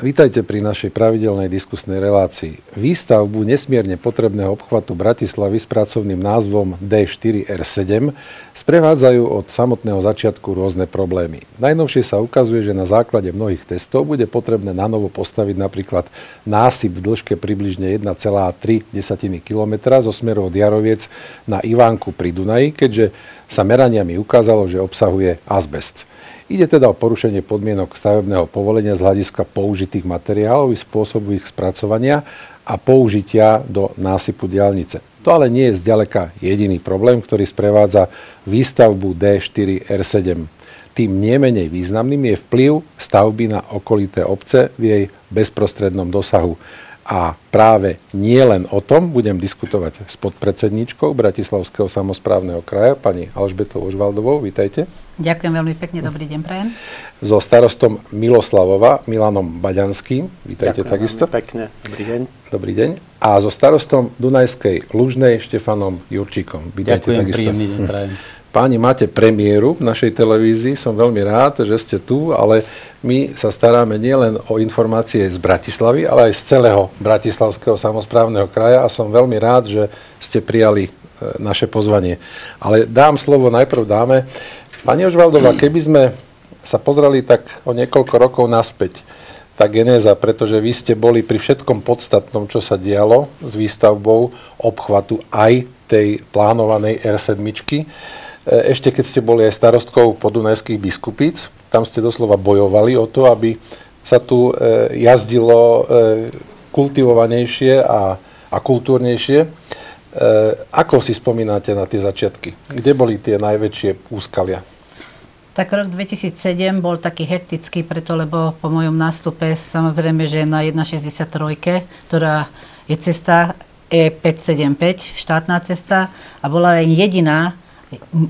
Vítajte pri našej pravidelnej diskusnej relácii. Výstavbu nesmierne potrebného obchvatu Bratislavy s pracovným názvom D4R7 sprevádzajú od samotného začiatku rôzne problémy. Najnovšie sa ukazuje, že na základe mnohých testov bude potrebné na novo postaviť napríklad násyp v dĺžke približne 1,3 km zo smeru od Jaroviec na Ivánku pri Dunaji, keďže sa meraniami ukázalo, že obsahuje azbest. Ide teda o porušenie podmienok stavebného povolenia z hľadiska použitých materiálov i spôsobu ich spracovania a použitia do násypu diálnice. To ale nie je zďaleka jediný problém, ktorý sprevádza výstavbu D4R7. Tým nemenej významným je vplyv stavby na okolité obce v jej bezprostrednom dosahu. A práve nie len o tom budem diskutovať s podpredsedníčkou Bratislavského samozprávneho kraja, pani Alžbetou Ožvaldovou. Vítajte. Ďakujem veľmi pekne, dobrý deň, prajem. So starostom Miloslavova, Milanom Baďanským. Vítajte Ďakujem takisto. pekne, dobrý deň. Dobrý deň. A so starostom Dunajskej Lužnej Štefanom Jurčíkom. Vítajte Ďakujem, takisto. príjemný deň, prajem. Páni, máte premiéru v našej televízii, som veľmi rád, že ste tu, ale my sa staráme nielen o informácie z Bratislavy, ale aj z celého Bratislavského samozprávneho kraja a som veľmi rád, že ste prijali e, naše pozvanie. Ale dám slovo, najprv dáme. Pani Ožvaldová, keby sme sa pozreli tak o niekoľko rokov naspäť, tá genéza, pretože vy ste boli pri všetkom podstatnom, čo sa dialo s výstavbou obchvatu aj tej plánovanej R7. E, ešte keď ste boli aj starostkou podunajských biskupíc, tam ste doslova bojovali o to, aby sa tu e, jazdilo e, kultivovanejšie a, a kultúrnejšie. Ako si spomínate na tie začiatky? Kde boli tie najväčšie úskalia? Tak rok 2007 bol taký hektický, preto lebo po mojom nástupe samozrejme, že na 1.63, ktorá je cesta E575, štátna cesta a bola len jediná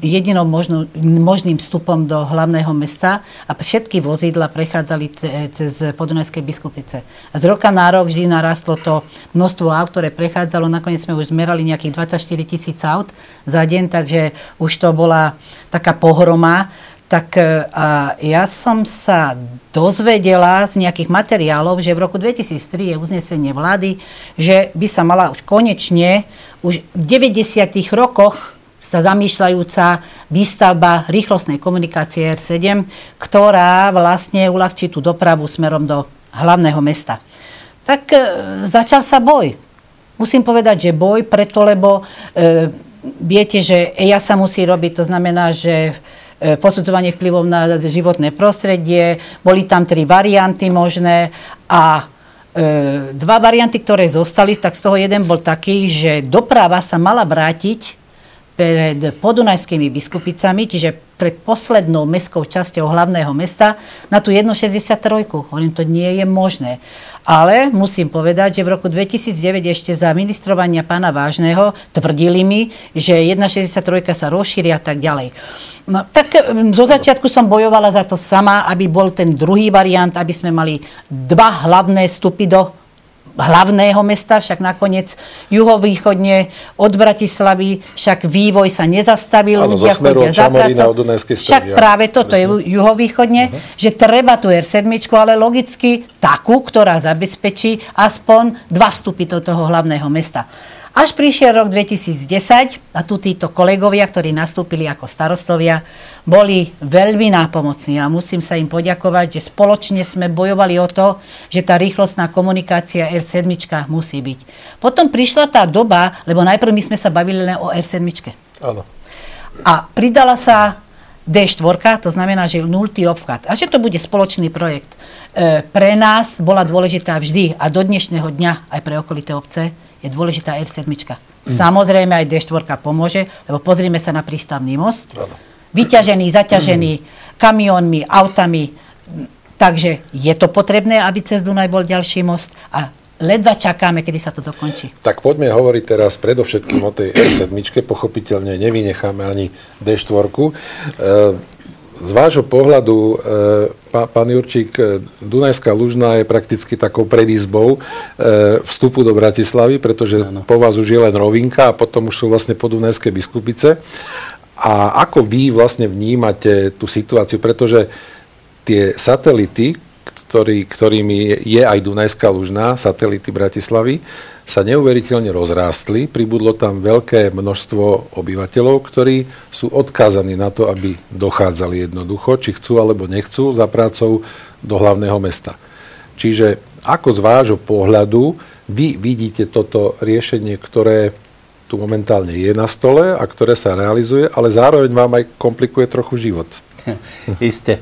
jedinou možno, možným vstupom do hlavného mesta a všetky vozidla prechádzali cez Podunajské biskupice. A z roka na rok vždy narastlo to množstvo aut, ktoré prechádzalo. Nakoniec sme už zmerali nejakých 24 tisíc aut za deň, takže už to bola taká pohroma. Tak e, a ja som sa dozvedela z nejakých materiálov, že v roku 2003 je uznesenie vlády, že by sa mala už konečne už v 90. rokoch sa zamýšľajúca výstavba rýchlostnej komunikácie R7, ktorá vlastne uľahčí tú dopravu smerom do hlavného mesta. Tak e, začal sa boj. Musím povedať, že boj preto, lebo e, viete, že EIA sa musí robiť, to znamená, že e, posudzovanie vplyvov na životné prostredie, boli tam tri varianty možné a e, dva varianty, ktoré zostali, tak z toho jeden bol taký, že doprava sa mala vrátiť pred podunajskými biskupicami, čiže pred poslednou mestskou časťou hlavného mesta na tú 1,63. Hovorím, to nie je možné. Ale musím povedať, že v roku 2009 ešte za ministrovania pána Vážneho tvrdili mi, že 1,63 sa rozšíri a tak ďalej. No, tak mm, zo začiatku som bojovala za to sama, aby bol ten druhý variant, aby sme mali dva hlavné vstupy do hlavného mesta, však nakoniec juhovýchodne od Bratislavy, však vývoj sa nezastavil, ano, ľudia chodia za prácou. Však práve toto Presne. je juhovýchodne, uh-huh. že treba tu R7, ale logicky takú, ktorá zabezpečí aspoň dva vstupy do toho hlavného mesta. Až prišiel rok 2010 a tu títo kolegovia, ktorí nastúpili ako starostovia, boli veľmi nápomocní a musím sa im poďakovať, že spoločne sme bojovali o to, že tá rýchlostná komunikácia R7 musí byť. Potom prišla tá doba, lebo najprv my sme sa bavili len o R7. Áno. A pridala sa D4, to znamená, že nultý obchvat. A že to bude spoločný projekt. E, pre nás bola dôležitá vždy a do dnešného dňa aj pre okolité obce je dôležitá R7. Mm. Samozrejme aj D4 pomôže, lebo pozrime sa na prístavný most. Ano. Vyťažený, zaťažený mm. kamionmi, autami. Takže je to potrebné, aby cez Dunaj bol ďalší most a ledva čakáme, kedy sa to dokončí. Tak poďme hovoriť teraz predovšetkým o tej R7. Pochopiteľne nevynecháme ani D4. Z vášho pohľadu, e, pán Jurčík, e, Dunajská Lužná je prakticky takou predizbou e, vstupu do Bratislavy, pretože ano. po vás už je len rovinka a potom už sú vlastne podunajské biskupice. A ako vy vlastne vnímate tú situáciu, pretože tie satelity, ktorý, ktorými je aj Dunajská Lužná, satelity Bratislavy, sa neuveriteľne rozrástli. Pribudlo tam veľké množstvo obyvateľov, ktorí sú odkázaní na to, aby dochádzali jednoducho, či chcú alebo nechcú, za prácou do hlavného mesta. Čiže ako z vášho pohľadu vy vidíte toto riešenie, ktoré tu momentálne je na stole a ktoré sa realizuje, ale zároveň vám aj komplikuje trochu život. Isté.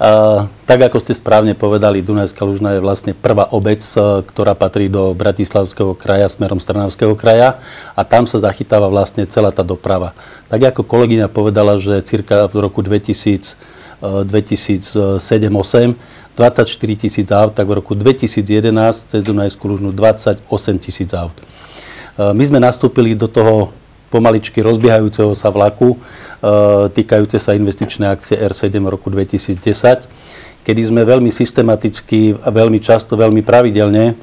Tak ako ste správne povedali, Dunajská Lužná je vlastne prvá obec, uh, ktorá patrí do Bratislavského kraja smerom Strnavského kraja a tam sa zachytáva vlastne celá tá doprava. Tak ako kolegyňa povedala, že cirka v roku 2000, uh, 2007-2008 24 tisíc aut, tak v roku 2011 cez Dunajskú Lužnú 28 tisíc aut. Uh, my sme nastúpili do toho pomaličky rozbiehajúceho sa vlaku, e, týkajúce sa investičnej akcie R7 roku 2010, kedy sme veľmi systematicky a veľmi často, veľmi pravidelne e,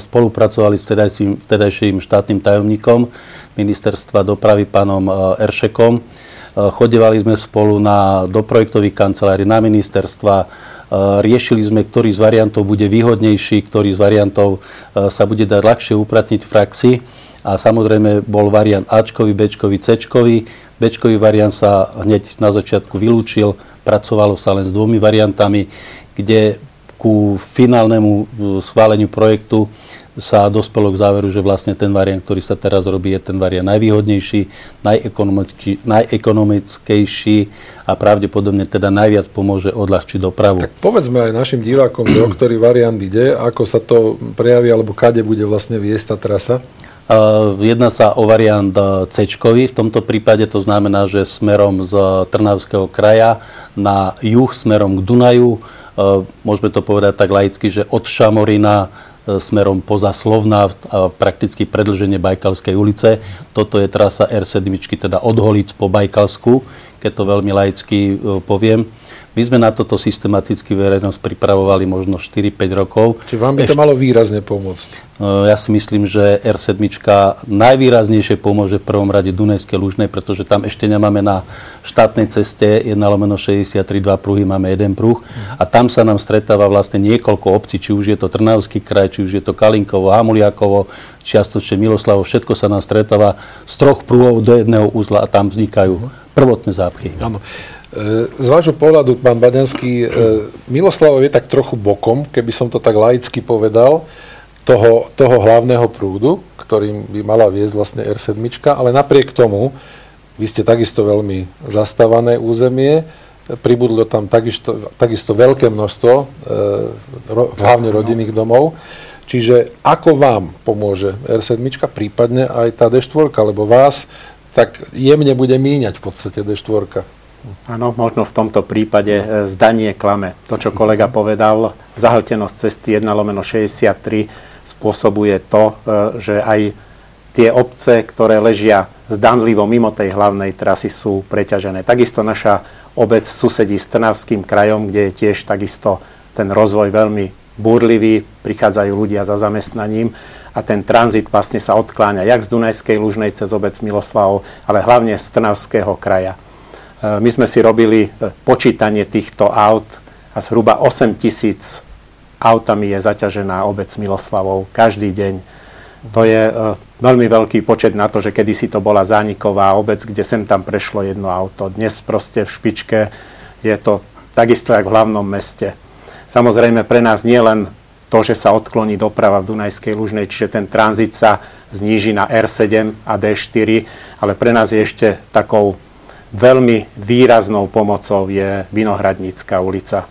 spolupracovali s tedajším, tedajším štátnym tajomníkom ministerstva dopravy pánom e, Eršekom. Chodevali sme spolu na, do projektových kancelárií, na ministerstva, riešili sme, ktorý z variantov bude výhodnejší, ktorý z variantov sa bude dať ľahšie upratniť v praxi a samozrejme bol variant Ačkový, Bčkový, Cčkový. Bčkový variant sa hneď na začiatku vylúčil, pracovalo sa len s dvomi variantami, kde ku finálnemu uh, schváleniu projektu sa dospelo k záveru, že vlastne ten variant, ktorý sa teraz robí, je ten variant najvýhodnejší, najekonomickejší a pravdepodobne teda najviac pomôže odľahčiť dopravu. Tak povedzme aj našim divákom, o ktorý variant ide, ako sa to prejaví, alebo kade bude vlastne viesť tá trasa. Jedná sa o variant C. V tomto prípade to znamená, že smerom z Trnavského kraja na juh, smerom k Dunaju, môžeme to povedať tak laicky, že od Šamorina smerom poza Slovna, prakticky predlženie Bajkalskej ulice. Toto je trasa R7, teda od Holic po Bajkalsku, keď to veľmi laicky poviem. My sme na toto systematicky verejnosť pripravovali možno 4-5 rokov. Čiže vám by to Eš... malo výrazne pomôcť? E, ja si myslím, že R7 najvýraznejšie pomôže v prvom rade Dunajskej Lužnej, pretože tam ešte nemáme na štátnej ceste 1 lomeno 63 2 pruhy, máme jeden pruh a tam sa nám stretáva vlastne niekoľko obcí, či už je to Trnavský kraj, či už je to Kalinkovo, Hamuliakovo, čiastočne Miloslavo, všetko sa nám stretáva z troch prúhov do jedného úzla a tam vznikajú prvotné zápchy. Áno. Z vášho pohľadu, pán Baďanský, e, Miloslavov je tak trochu bokom, keby som to tak laicky povedal, toho, toho hlavného prúdu, ktorým by mala viesť vlastne R7, ale napriek tomu, vy ste takisto veľmi zastávané územie, pribudlo tam takisto, takisto veľké množstvo, e, hlavne rodinných domov. Čiže ako vám pomôže R7, prípadne aj tá D4, lebo vás tak jemne bude míňať v podstate D4. Áno, možno v tomto prípade e, zdanie klame. To, čo kolega povedal, zahltenosť cesty 1 lomeno 63 spôsobuje to, e, že aj tie obce, ktoré ležia zdanlivo mimo tej hlavnej trasy, sú preťažené. Takisto naša obec susedí s Trnavským krajom, kde je tiež takisto ten rozvoj veľmi búrlivý, prichádzajú ľudia za zamestnaním a ten tranzit vlastne sa odkláňa jak z Dunajskej Lužnej cez obec Miloslavov, ale hlavne z Trnavského kraja. My sme si robili e, počítanie týchto aut a zhruba 8 tisíc autami je zaťažená obec Miloslavov každý deň. To je e, veľmi veľký počet na to, že kedysi to bola zániková obec, kde sem tam prešlo jedno auto. Dnes proste v špičke je to takisto jak v hlavnom meste. Samozrejme pre nás nie len to, že sa odkloní doprava v Dunajskej Lužnej, čiže ten tranzit sa zníži na R7 a D4, ale pre nás je ešte takou Veľmi výraznou pomocou je Vinohradnícka ulica,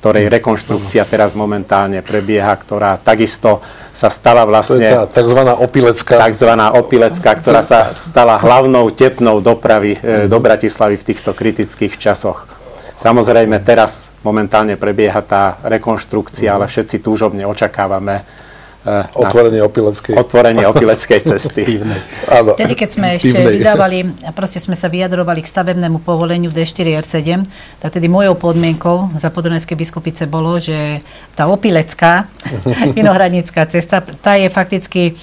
ktorej rekonštrukcia teraz momentálne prebieha, ktorá takisto sa stala vlastne... To je tá tzv. opilecká. Tzv. opilecká, ktorá sa stala hlavnou tepnou dopravy e, do Bratislavy v týchto kritických časoch. Samozrejme, teraz momentálne prebieha tá rekonštrukcia, ale všetci túžobne očakávame Otvorenie opileckej. Otvorenie opileckej cesty. Áno. Tedy, keď sme ešte Pivnej. vydávali, a proste sme sa vyjadrovali k stavebnému povoleniu D4R7, tak tedy mojou podmienkou za podunajské biskupice bolo, že tá opilecká vinohradnícká cesta, tá je fakticky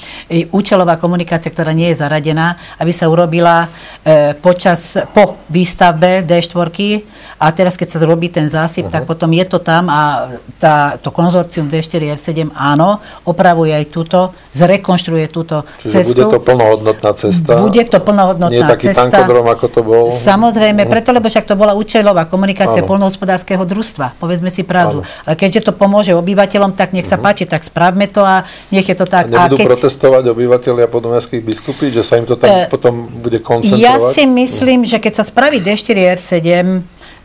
účelová komunikácia, ktorá nie je zaradená, aby sa urobila e, počas, po výstavbe D4 a teraz, keď sa robí ten zásyp, uh-huh. tak potom je to tam a tá, to konzorcium D4R7 áno, opravdu opravuje aj túto, zrekonštruuje túto Čiže cestu. bude to plnohodnotná cesta? Bude to plnohodnotná Nie taký cesta. tankodrom, ako to bol? Samozrejme, preto, lebo však to bola účelová komunikácia ano. polnohospodárskeho družstva. Povedzme si pravdu. Ano. Ale keďže to pomôže obyvateľom, tak nech sa uh-huh. páči, tak spravme to a nech je to tak. A nebudú a keď... protestovať obyvateľia podunajských biskupí, že sa im to tam uh, potom bude koncentrovať? Ja si myslím, že keď sa spraví D4R7,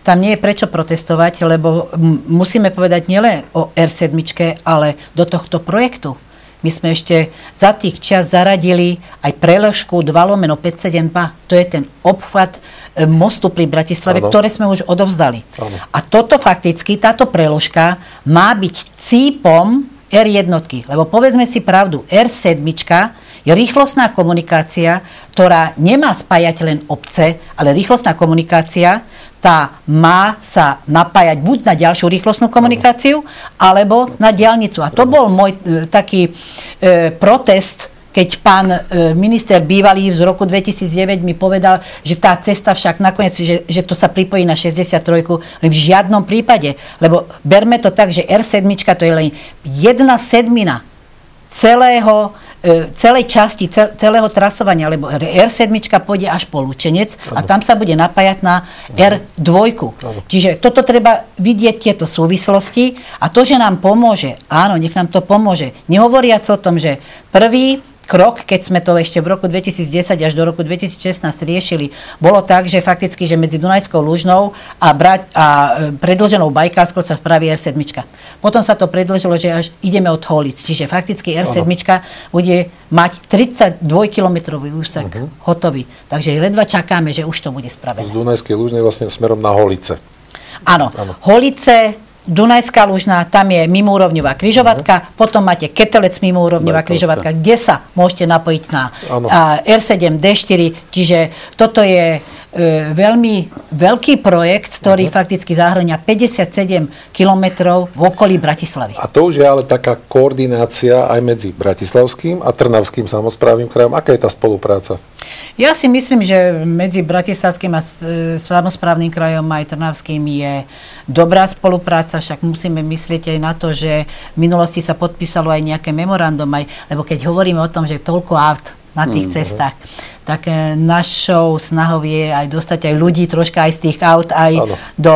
tam nie je prečo protestovať, lebo musíme povedať nielen o R7, ale do tohto projektu. My sme ešte za tých čas zaradili aj preložku 2 lomeno 572. To je ten obchvat e, mostu pri Bratislave, ano. ktoré sme už odovzdali. Ano. A toto fakticky, táto preložka má byť cípom R1. Lebo povedzme si pravdu, R7 je rýchlostná komunikácia, ktorá nemá spájať len obce, ale rýchlostná komunikácia, tá má sa napájať buď na ďalšiu rýchlostnú komunikáciu, alebo na diálnicu. A to bol môj e, taký e, protest, keď pán e, minister bývalý z roku 2009 mi povedal, že tá cesta však nakoniec, že, že to sa pripojí na 63, len v žiadnom prípade. Lebo berme to tak, že R7 to je len jedna sedmina celého celej časti, celého trasovania, lebo R7 pôjde až po Lučenec a tam sa bude napájať na R2. Čiže toto treba vidieť, tieto súvislosti a to, že nám pomôže, áno, nech nám to pomôže. Nehovoriac o tom, že prvý krok, keď sme to ešte v roku 2010 až do roku 2016 riešili, bolo tak, že fakticky, že medzi Dunajskou Lužnou a, brať, a e, predlženou Bajkálskou sa spraví R7. Potom sa to predlžilo, že až ideme od Holic. Čiže fakticky R7 bude mať 32-kilometrový úsek uh-huh. hotový. Takže ledva čakáme, že už to bude spravené. Z Dunajskej Lužnej vlastne smerom na Holice. Áno. Holice, Dunajská Lužná, tam je mimoúrovňová križovatka, uh-huh. potom máte Ketelec mimoúrovňová križovatka, kde sa môžete napojiť na uh, R7, D4, čiže toto je veľmi veľký projekt, ktorý uh-huh. fakticky zahrania 57 kilometrov v okolí Bratislavy. A to už je ale taká koordinácia aj medzi Bratislavským a Trnavským samozprávnym krajom. Aká je tá spolupráca? Ja si myslím, že medzi Bratislavským a samozprávnym krajom aj Trnavským je dobrá spolupráca, však musíme myslieť aj na to, že v minulosti sa podpísalo aj nejaké memorandum, aj, lebo keď hovoríme o tom, že toľko aut na tých mm-hmm. cestách, tak našou snahou je aj dostať aj ľudí troška aj z tých aut aj ano. do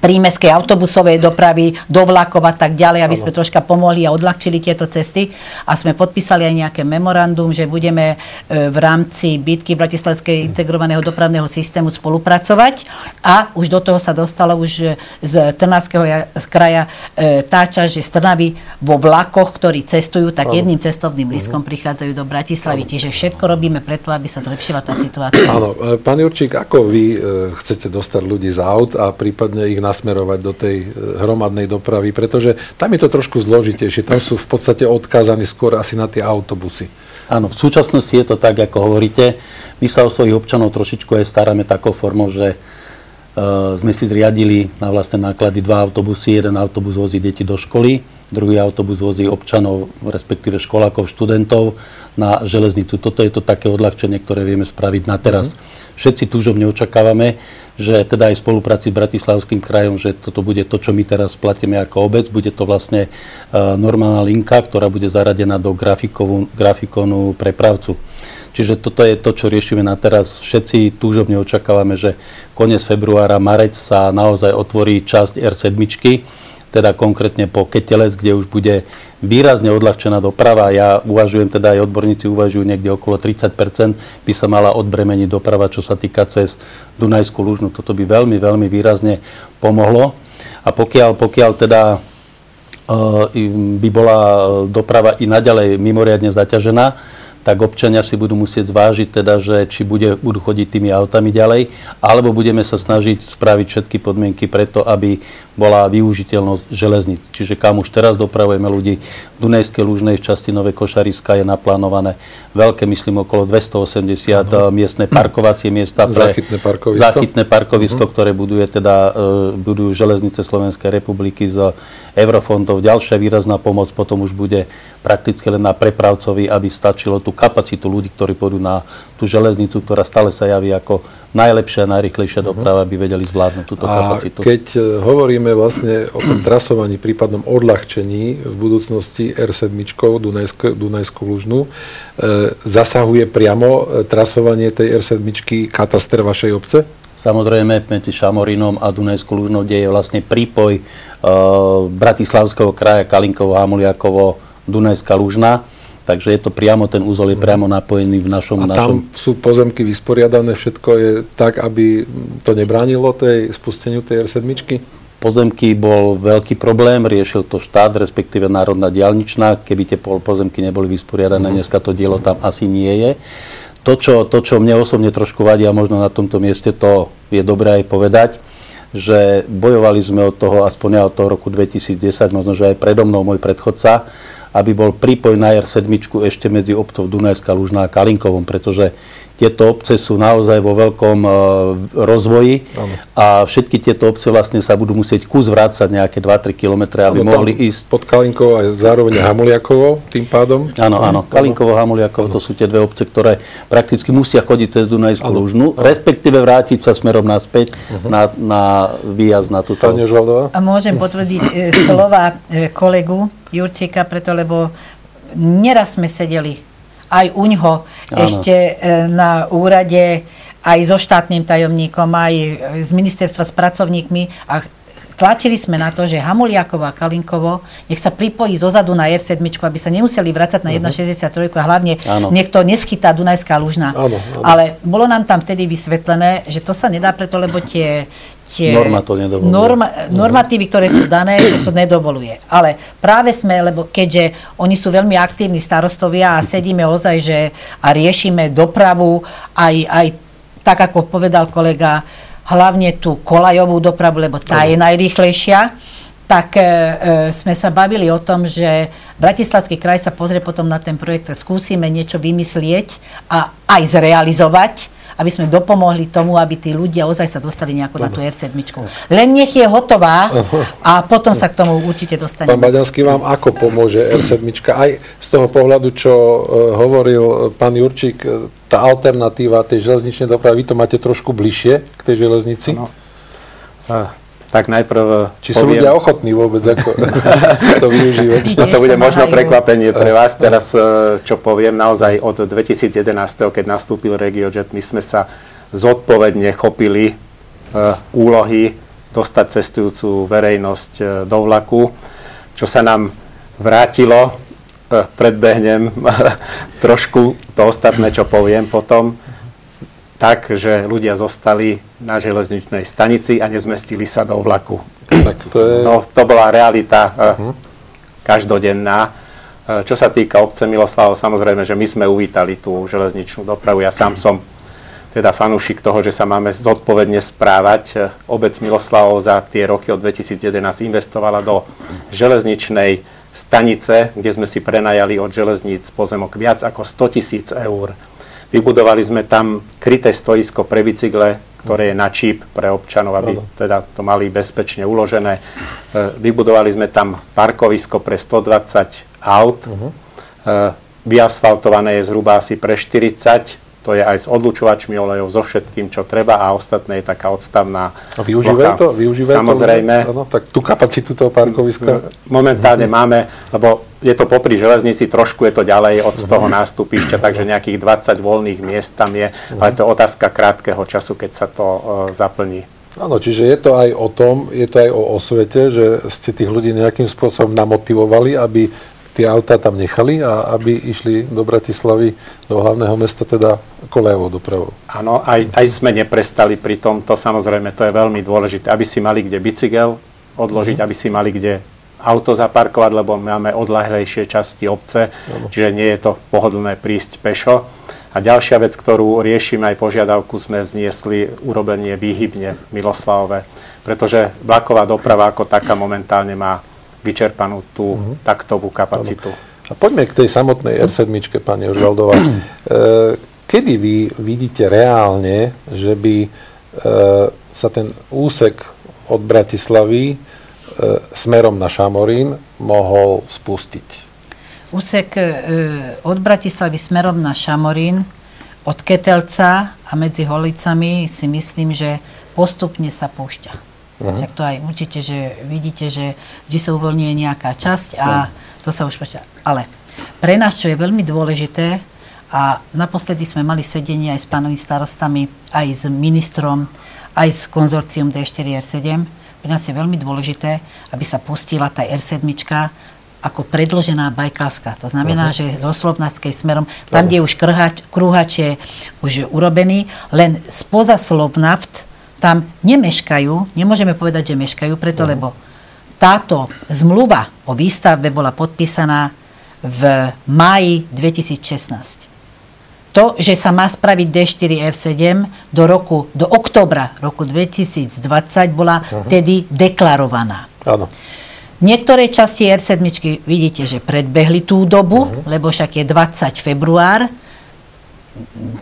prímeskej autobusovej dopravy, do vlakov a tak ďalej, aby sme troška pomohli a odľahčili tieto cesty. A sme podpísali aj nejaké memorandum, že budeme e, v rámci bitky Bratislavskej integrovaného dopravného systému spolupracovať. A už do toho sa dostalo už z Trnavského kraja e, tá časť, že z Trnavy vo vlakoch, ktorí cestujú, tak jedným cestovným mhm. lístkom prichádzajú do Bratislavy. Čiže všetko robíme preto, aby sa zlepšila tá situácia. Áno. E, pán Jurčík, ako vy chcete dostať ľudí z aut a prípadne ich na nasmerovať do tej e, hromadnej dopravy, pretože tam je to trošku zložitejšie. Tam sú v podstate odkázaní skôr asi na tie autobusy. Áno, v súčasnosti je to tak, ako hovoríte. My sa o svojich občanov trošičku aj staráme takou formou, že uh, sme si zriadili na vlastné náklady dva autobusy. Jeden autobus vozí deti do školy, druhý autobus vozí občanov, respektíve školákov, študentov na železnicu. Toto je to také odľahčenie, ktoré vieme spraviť na teraz. Mm-hmm. Všetci túžobne očakávame, že teda aj v spolupráci s Bratislavským krajom, že toto bude to, čo my teraz platíme ako obec, bude to vlastne uh, normálna linka, ktorá bude zaradená do grafikonu prepravcu. Čiže toto je to, čo riešime na teraz. Všetci túžobne očakávame, že koniec februára, marec sa naozaj otvorí časť R7, teda konkrétne po Ketelec, kde už bude výrazne odľahčená doprava. Ja uvažujem, teda aj odborníci uvažujú niekde okolo 30% by sa mala odbremeniť doprava, čo sa týka cez Dunajskú Lužnu. Toto by veľmi, veľmi výrazne pomohlo. A pokiaľ, pokiaľ teda uh, by bola doprava i naďalej mimoriadne zaťažená, tak občania si budú musieť zvážiť teda, že či bude, budú chodiť tými autami ďalej, alebo budeme sa snažiť spraviť všetky podmienky preto, aby bola využiteľnosť železnic. Čiže kam už teraz dopravujeme ľudí, v Dunajskej lúžnej časti Nové Košariska je naplánované veľké, myslím, okolo 280 uh-huh. miestne parkovacie miesta pre záchytné parkovisko, záchytné parkovisko uh-huh. ktoré buduje teda, uh, budujú železnice Slovenskej republiky z eurofondov. Ďalšia výrazná pomoc potom už bude prakticky len na prepravcovi, aby stačilo tú kapacitu ľudí, ktorí pôjdu na tú železnicu, ktorá stále sa javí ako najlepšia a najrychlejšia mhm. doprava, aby vedeli zvládnuť túto a kapacitu. keď e, hovoríme vlastne o tom trasovaní, prípadnom odľahčení v budúcnosti R7 Dunajsk, Dunajskú Lužnu, e, zasahuje priamo e, trasovanie tej R7 kataster vašej obce? Samozrejme, medzi Šamorinom a Dunajskou Lužnou, kde je vlastne prípoj uh, Bratislavského kraja, Kalinkovo, Hamuliakovo, Dunajská Lužna. Takže je to priamo, ten úzol je priamo napojený v našom... A tam našom... sú pozemky vysporiadané, všetko je tak, aby to nebránilo tej spusteniu tej R7? Pozemky bol veľký problém, riešil to štát, respektíve Národná diálničná. Keby tie pozemky neboli vysporiadané, uh-huh. dneska to dielo tam asi nie je. To čo, to, čo mne osobne trošku vadí a možno na tomto mieste to je dobré aj povedať, že bojovali sme od toho, aspoň ja od toho roku 2010, možno, že aj predo mnou môj predchodca, aby bol prípoj na R7 ešte medzi obcov Dunajská, Lužná a Kalinkovom, pretože tieto obce sú naozaj vo veľkom uh, rozvoji ano. a všetky tieto obce vlastne sa budú musieť kus vrácať nejaké 2-3 km, aby ano, mohli ísť. Pod Kalinkovo a zároveň Hamuliakovo tým pádom? Áno, áno. Kalinkovo, Hamuliakovo, to sú tie dve obce, ktoré prakticky musia chodiť cez Dunajskú Lužnu, respektíve vrátiť sa smerom naspäť uh-huh. na, na výjazd na túto. Pani A môžem potvrdiť e, slova e, kolegu Jurčíka, preto lebo neraz sme sedeli aj u ňoho ešte e, na úrade aj so štátnym tajomníkom, aj z ministerstva s pracovníkmi a tlačili sme na to, že Hamuliakovo a Kalinkovo nech sa pripojí zo zadu na R7, aby sa nemuseli vrácať na 1,63 a hlavne áno. nech to neschytá Dunajská lužná. Áno, áno. Ale bolo nám tam vtedy vysvetlené, že to sa nedá preto, lebo tie, tie Norma to norma, normatívy, ktoré sú dané, že to nedovoluje. Ale práve sme, lebo keďže oni sú veľmi aktívni starostovia a sedíme ozaj, že a riešime dopravu, aj, aj tak, ako povedal kolega, hlavne tú kolajovú dopravu, lebo tá je najrýchlejšia, tak e, e, sme sa bavili o tom, že Bratislavský kraj sa pozrie potom na ten projekt a skúsime niečo vymyslieť a aj zrealizovať, aby sme dopomohli tomu, aby tí ľudia ozaj sa dostali nejako na tú R7. Len nech je hotová a potom sa k tomu určite dostaneme. Pán Baďanský, vám ako pomôže R7? Aj z toho pohľadu, čo uh, hovoril pán Jurčík, e, tá alternatíva tej železničnej dopravy, vy to máte trošku bližšie k tej železnici? No. Tak najprv Či sú poviem... ľudia ochotní vôbec ako to využívať? No to bude možno prekvapenie pre vás. Teraz, e, čo poviem, naozaj od 2011, keď nastúpil RegioJet, my sme sa zodpovedne chopili úlohy dostať cestujúcu verejnosť do vlaku, čo sa nám vrátilo, predbehnem trošku to ostatné, čo poviem potom tak, že ľudia zostali na železničnej stanici a nezmestili sa do vlaku. To, je... to, to bola realita uh-huh. každodenná. Uh, čo sa týka obce Miloslavov, samozrejme, že my sme uvítali tú železničnú dopravu. Ja sám som teda fanúšik toho, že sa máme zodpovedne správať. E, obec Miloslavov za tie roky od 2011 investovala do železničnej stanice, kde sme si prenajali od železníc pozemok viac ako 100 tisíc eur. Vybudovali sme tam kryté stoisko pre bicykle, ktoré je na číp pre občanov, aby teda to mali bezpečne uložené. E, vybudovali sme tam parkovisko pre 120 aut. Uh-huh. Vyasfaltované je zhruba asi pre 40 to je aj s odlučovačmi olejov, so všetkým, čo treba a ostatné je taká odstavná A využívajú to? Využívajú Samozrejme. To, no, tak tú kapacitu toho parkoviska? Momentálne mm-hmm. máme, lebo je to popri železnici, trošku je to ďalej od mm-hmm. toho nástupišťa, takže nejakých 20 voľných miest tam je, mm-hmm. ale to je otázka krátkeho času, keď sa to uh, zaplní. Áno, čiže je to aj o tom, je to aj o osvete, že ste tých ľudí nejakým spôsobom namotivovali, aby tie autá tam nechali a aby išli do Bratislavy, do hlavného mesta, teda kolejovou dopravou. Áno, aj, aj sme neprestali pri tomto, samozrejme, to je veľmi dôležité, aby si mali kde bicykel odložiť, mm-hmm. aby si mali kde auto zaparkovať, lebo máme odlahlejšie časti obce, ano. čiže nie je to pohodlné prísť pešo. A ďalšia vec, ktorú riešime aj požiadavku, sme vzniesli urobenie výhybne v Miloslavove, pretože vlaková doprava ako taká momentálne má vyčerpanú tú uh-huh. taktovú kapacitu. A poďme k tej samotnej R7, pani Ožvaldová. E, kedy vy vidíte reálne, že by e, sa ten úsek od Bratislavy e, smerom na Šamorín mohol spustiť? Úsek od Bratislavy smerom na Šamorín, od Ketelca a medzi Holicami si myslím, že postupne sa púšťa. Uh-huh. Tak to aj určite, že vidíte, že vždy sa uvoľní nejaká časť a uh-huh. to sa už púšťa. Ale pre nás, čo je veľmi dôležité, a naposledy sme mali sedenie aj s pánovi starostami, aj s ministrom, aj s konzorcium D4R7. Pre nás je veľmi dôležité, aby sa pustila tá R7 ako predložená bajkalská. To znamená, uh-huh. že zo Slovnackej smerom, tam, kde je už krhač, krúhač je už urobený, len spoza Slovnaft tam nemeškajú, nemôžeme povedať, že meškajú, preto uh-huh. lebo táto zmluva o výstavbe bola podpísaná v máji 2016. To, že sa má spraviť D4R7 do roku, do oktobra roku 2020 bola uh-huh. vtedy deklarovaná. Áno. Niektoré časti R7 vidíte, že predbehli tú dobu, uh-huh. lebo však je 20 február,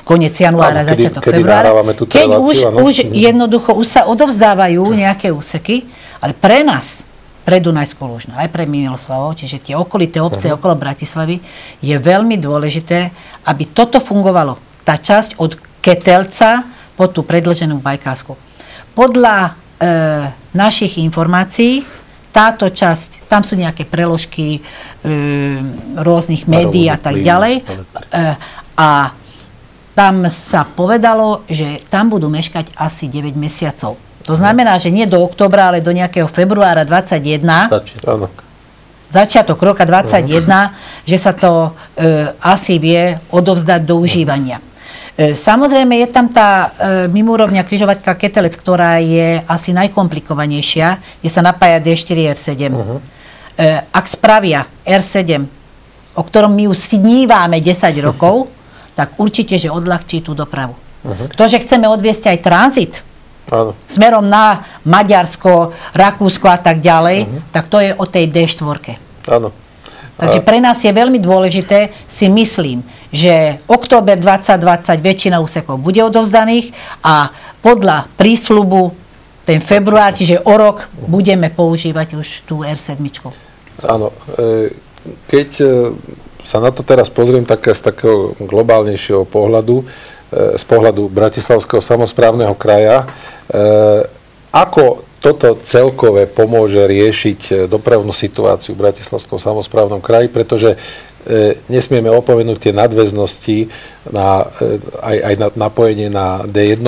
koniec januára, Áno, začiatok kedy februára. Keď reláciu, už, už jednoducho už sa odovzdávajú nejaké úseky, ale pre nás, pre Dunajskú Lužnú, aj pre Miloslavov, čiže tie okolité obce uh-huh. okolo Bratislavy, je veľmi dôležité, aby toto fungovalo. Tá časť od Ketelca po tú predlženú Bajkásku. Podľa e, našich informácií, táto časť, tam sú nejaké preložky e, rôznych médií a tak ďalej. E, a tam sa povedalo, že tam budú meškať asi 9 mesiacov. To znamená, že nie do oktobra, ale do nejakého februára 21. Začiatok. Začiatok roka 21, uh-huh. že sa to e, asi vie odovzdať do užívania. E, samozrejme, je tam tá e, mimúrovňa križovaťka Ketelec, ktorá je asi najkomplikovanejšia, kde sa napája D4 R7. Uh-huh. E, ak spravia R7, o ktorom my už snívame 10 rokov, tak určite, že odľahčí tú dopravu. Uh-huh. To, že chceme odviesť aj tranzit, Áno. smerom na Maďarsko, Rakúsko a tak ďalej, uh-huh. tak to je o tej D4. Áno. Takže pre nás je veľmi dôležité, si myslím, že október 2020 väčšina úsekov bude odovzdaných a podľa prísľubu ten február, čiže o rok, budeme používať už tú R7. Áno. E, keď e, sa na to teraz pozriem tak z takého globálnejšieho pohľadu, e, z pohľadu Bratislavského samozprávneho kraja, ako toto celkové pomôže riešiť e, dopravnú situáciu v Bratislavskom samozprávnom kraji, pretože e, nesmieme opomenúť tie nadväznosti na, e, aj, aj na napojenie na D1,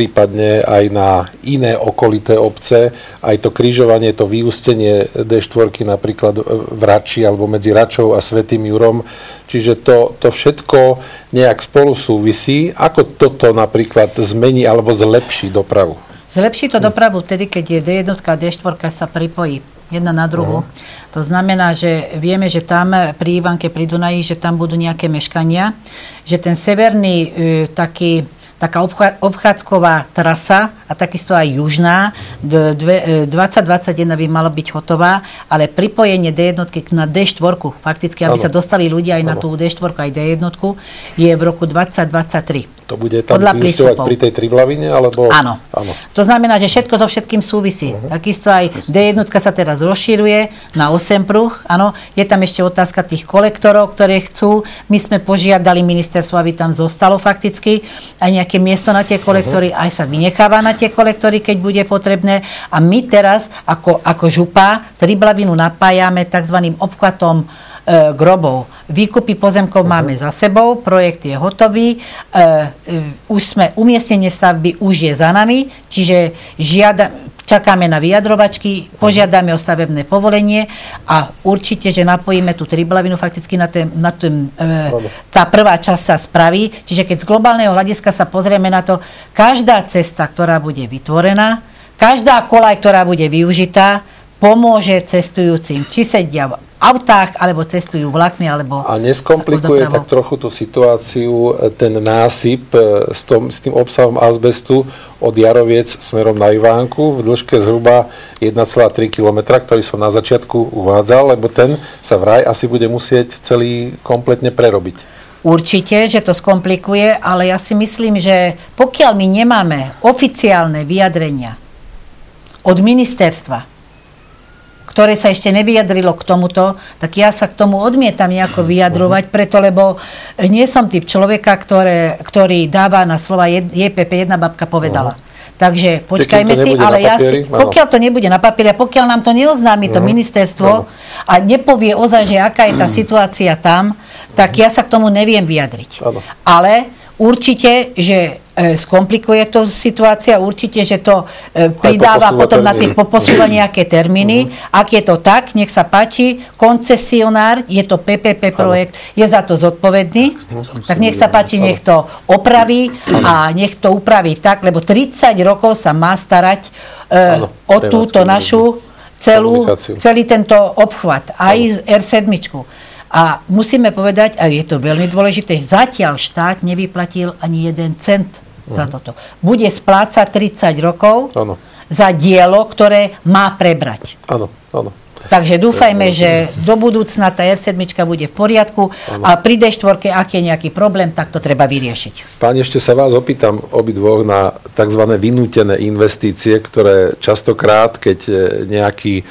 prípadne aj na iné okolité obce, aj to krížovanie, to vyústenie D4 napríklad v Rači alebo medzi Račou a Svetým Jurom. Čiže to, to všetko nejak spolu súvisí. Ako toto napríklad zmení alebo zlepší dopravu? Zlepší to dopravu vtedy, keď je D1 a D4 sa pripojí jedna na druhu. Uh-huh. To znamená, že vieme, že tam pri Ivanke, pri Dunaji, že tam budú nejaké meškania, že ten severný e, taký taká obchádzková trasa a takisto aj južná. 2021 e, by mala byť hotová, ale pripojenie D1 na D4, fakticky, aby ano. sa dostali ľudia aj ano. na tú D4 aj D1, je v roku 2023. To bude tam vyústovať pri tej triblavine? Alebo... Áno. Áno. To znamená, že všetko so všetkým súvisí. Uh-huh. Takisto aj D1 sa teraz rozširuje na 8 pruh. Áno. Je tam ešte otázka tých kolektorov, ktoré chcú. My sme požiadali ministerstvo, aby tam zostalo fakticky aj nejaké miesto na tie kolektory, uh-huh. aj sa vynecháva na tie kolektory, keď bude potrebné. A my teraz ako, ako župa triblavinu napájame tzv. obchvatom grobov. Výkupy pozemkov uh-huh. máme za sebou, projekt je hotový, e, e, už sme, umiestnenie stavby už je za nami, čiže žiada, čakáme na vyjadrovačky, požiadame o stavebné povolenie a určite, že napojíme tú triblavinu fakticky na ten, na ten e, tá prvá časť sa spraví. Čiže keď z globálneho hľadiska sa pozrieme na to, každá cesta, ktorá bude vytvorená, každá kolaj, ktorá bude využitá, pomôže cestujúcim, či sedia v autách, alebo cestujú vlakmi, alebo A neskomplikuje tak trochu tú situáciu e, ten násyp e, s, tom, s tým obsahom azbestu od Jaroviec smerom na Ivánku v dĺžke zhruba 1,3 km, ktorý som na začiatku uvádzal, lebo ten sa vraj asi bude musieť celý kompletne prerobiť. Určite, že to skomplikuje, ale ja si myslím, že pokiaľ my nemáme oficiálne vyjadrenia od ministerstva, ktoré sa ešte nevyjadrilo k tomuto, tak ja sa k tomu odmietam nejako vyjadrovať, preto lebo nie som typ človeka, ktoré, ktorý dáva na slova JPP, jedna babka povedala. Uh-huh. Takže počkajme si, ale ja si, pokiaľ to nebude na papieri a pokiaľ nám to neoznámi to ministerstvo uh-huh. a nepovie ozaj, že aká je tá situácia tam, tak ja sa k tomu neviem vyjadriť. Ano. Ale určite, že skomplikuje to situácia, určite, že to e, pridáva potom na tých poposúva nejaké termíny. Uh-huh. Ak je to tak, nech sa páči, koncesionár, je to PPP projekt, ano. je za to zodpovedný, tak nech sa páči, nech to opraví a nech to upraví tak, lebo 30 rokov sa má starať uh, o túto našu celú, celý tento obchvat, aj R7. A musíme povedať, a je to veľmi dôležité, že zatiaľ štát nevyplatil ani jeden cent uh-huh. za mhm. toto. Bude splácať 30 rokov ano. za dielo, ktoré má prebrať. Áno, áno. Takže dúfajme, že do budúcna tá R7 bude v poriadku a pri D4, ak je nejaký problém, tak to treba vyriešiť. Pán, ešte sa vás opýtam obidvoch na tzv. vynútené investície, ktoré častokrát, keď e, nejaký e,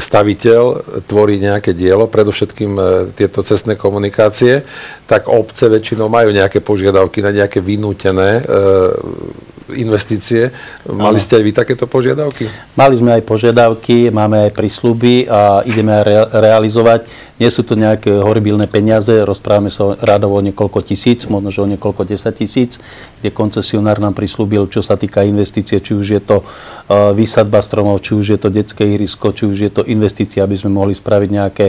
staviteľ tvorí nejaké dielo, predovšetkým e, tieto cestné komunikácie, tak obce väčšinou majú nejaké požiadavky na nejaké vynútené investície. Mali ste aj vy takéto požiadavky? Mali sme aj požiadavky, máme aj prísľuby a ideme aj realizovať. Nie sú to nejaké horibilné peniaze, rozprávame sa rádovo o niekoľko tisíc, možno, že o niekoľko desať tisíc, kde koncesionár nám prislúbil, čo sa týka investície, či už je to uh, výsadba stromov, či už je to detské ihrisko, či už je to investícia, aby sme mohli spraviť nejaké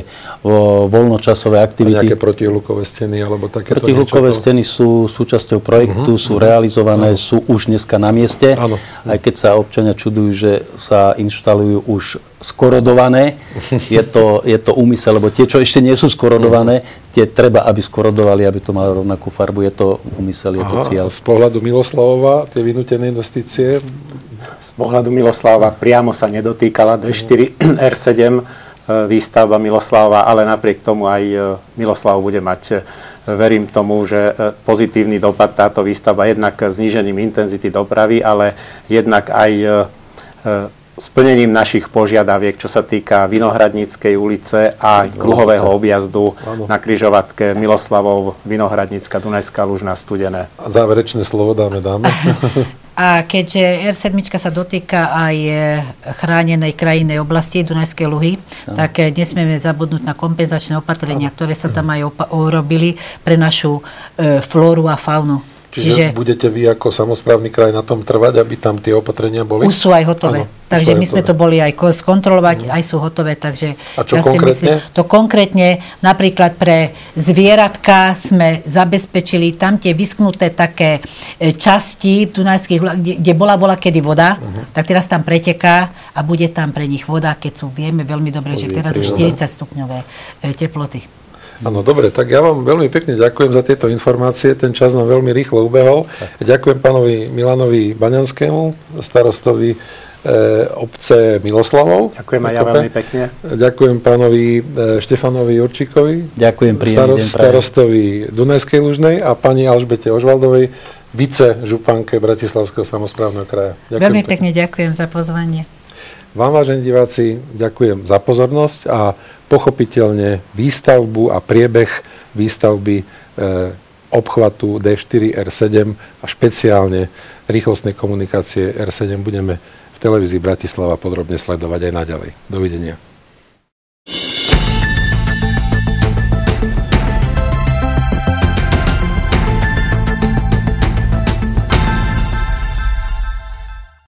voľnočasové aktivity. A nejaké protihlukové steny alebo takéto Protihlukové steny sú súčasťou projektu, uh-huh, sú uh-huh, realizované, uh-huh. sú už dneska na mieste, ano. aj keď sa občania čudujú, že sa inštalujú už skorodované. Je to, je to úmysel, lebo tie, čo ešte nie sú skorodované, tie treba, aby skorodovali, aby to malo rovnakú farbu. Je to úmysel, je to cieľ. Z pohľadu Miloslavova, tie vynútené investície? Z pohľadu Miloslava priamo sa nedotýkala D4 R7 výstavba Miloslava, ale napriek tomu aj e, Miloslav bude mať e, verím tomu, že e, pozitívny dopad táto výstavba jednak znížením intenzity dopravy, ale jednak aj splnením našich požiadaviek, čo sa týka Vinohradníckej ulice a kruhového objazdu ano. na križovatke Miloslavov, Vinohradnícka, Dunajská, Lužná, Studené. A záverečné slovo dáme, dáme. A keďže R7 sa dotýka aj e, chránenej krajinnej oblasti Dunajskej Luhy, no. tak e, nesmieme zabudnúť na kompenzačné opatrenia, ktoré sa tam aj urobili pre našu e, flóru a faunu. Čiže, Čiže budete vy ako samozprávny kraj na tom trvať, aby tam tie opatrenia boli? Už sú aj hotové. Ano, takže my hotové. sme to boli aj skontrolovať, mm. aj sú hotové. Takže A čo ja konkrétne? Si myslím, to konkrétne napríklad pre zvieratka sme zabezpečili tam tie vysknuté také e, časti Dunajských, kde, kde bola bola kedy voda, uh-huh. tak teraz tam preteká a bude tam pre nich voda, keď sú, vieme veľmi dobre, že teraz už 40 stupňové e, teploty. Áno, dobre, tak ja vám veľmi pekne ďakujem za tieto informácie. Ten čas nám veľmi rýchlo ubehol. Ďakujem pánovi Milanovi Baňanskému, starostovi e, obce Miloslavov. Ďakujem aj ja veľmi pekne. Ďakujem pánovi e, Štefanovi Jurčíkovi. Ďakujem, starost, starostovi Dunajskej Lužnej a pani Alžbete Ožvaldovej, vice županke Bratislavského samozprávneho kraja. Ďakujem veľmi pekne ďakujem za pozvanie. Vám, vážení diváci, ďakujem za pozornosť a pochopiteľne výstavbu a priebeh výstavby e, obchvatu D4 R7 a špeciálne rýchlostnej komunikácie R7 budeme v televízii Bratislava podrobne sledovať aj naďalej. Dovidenia.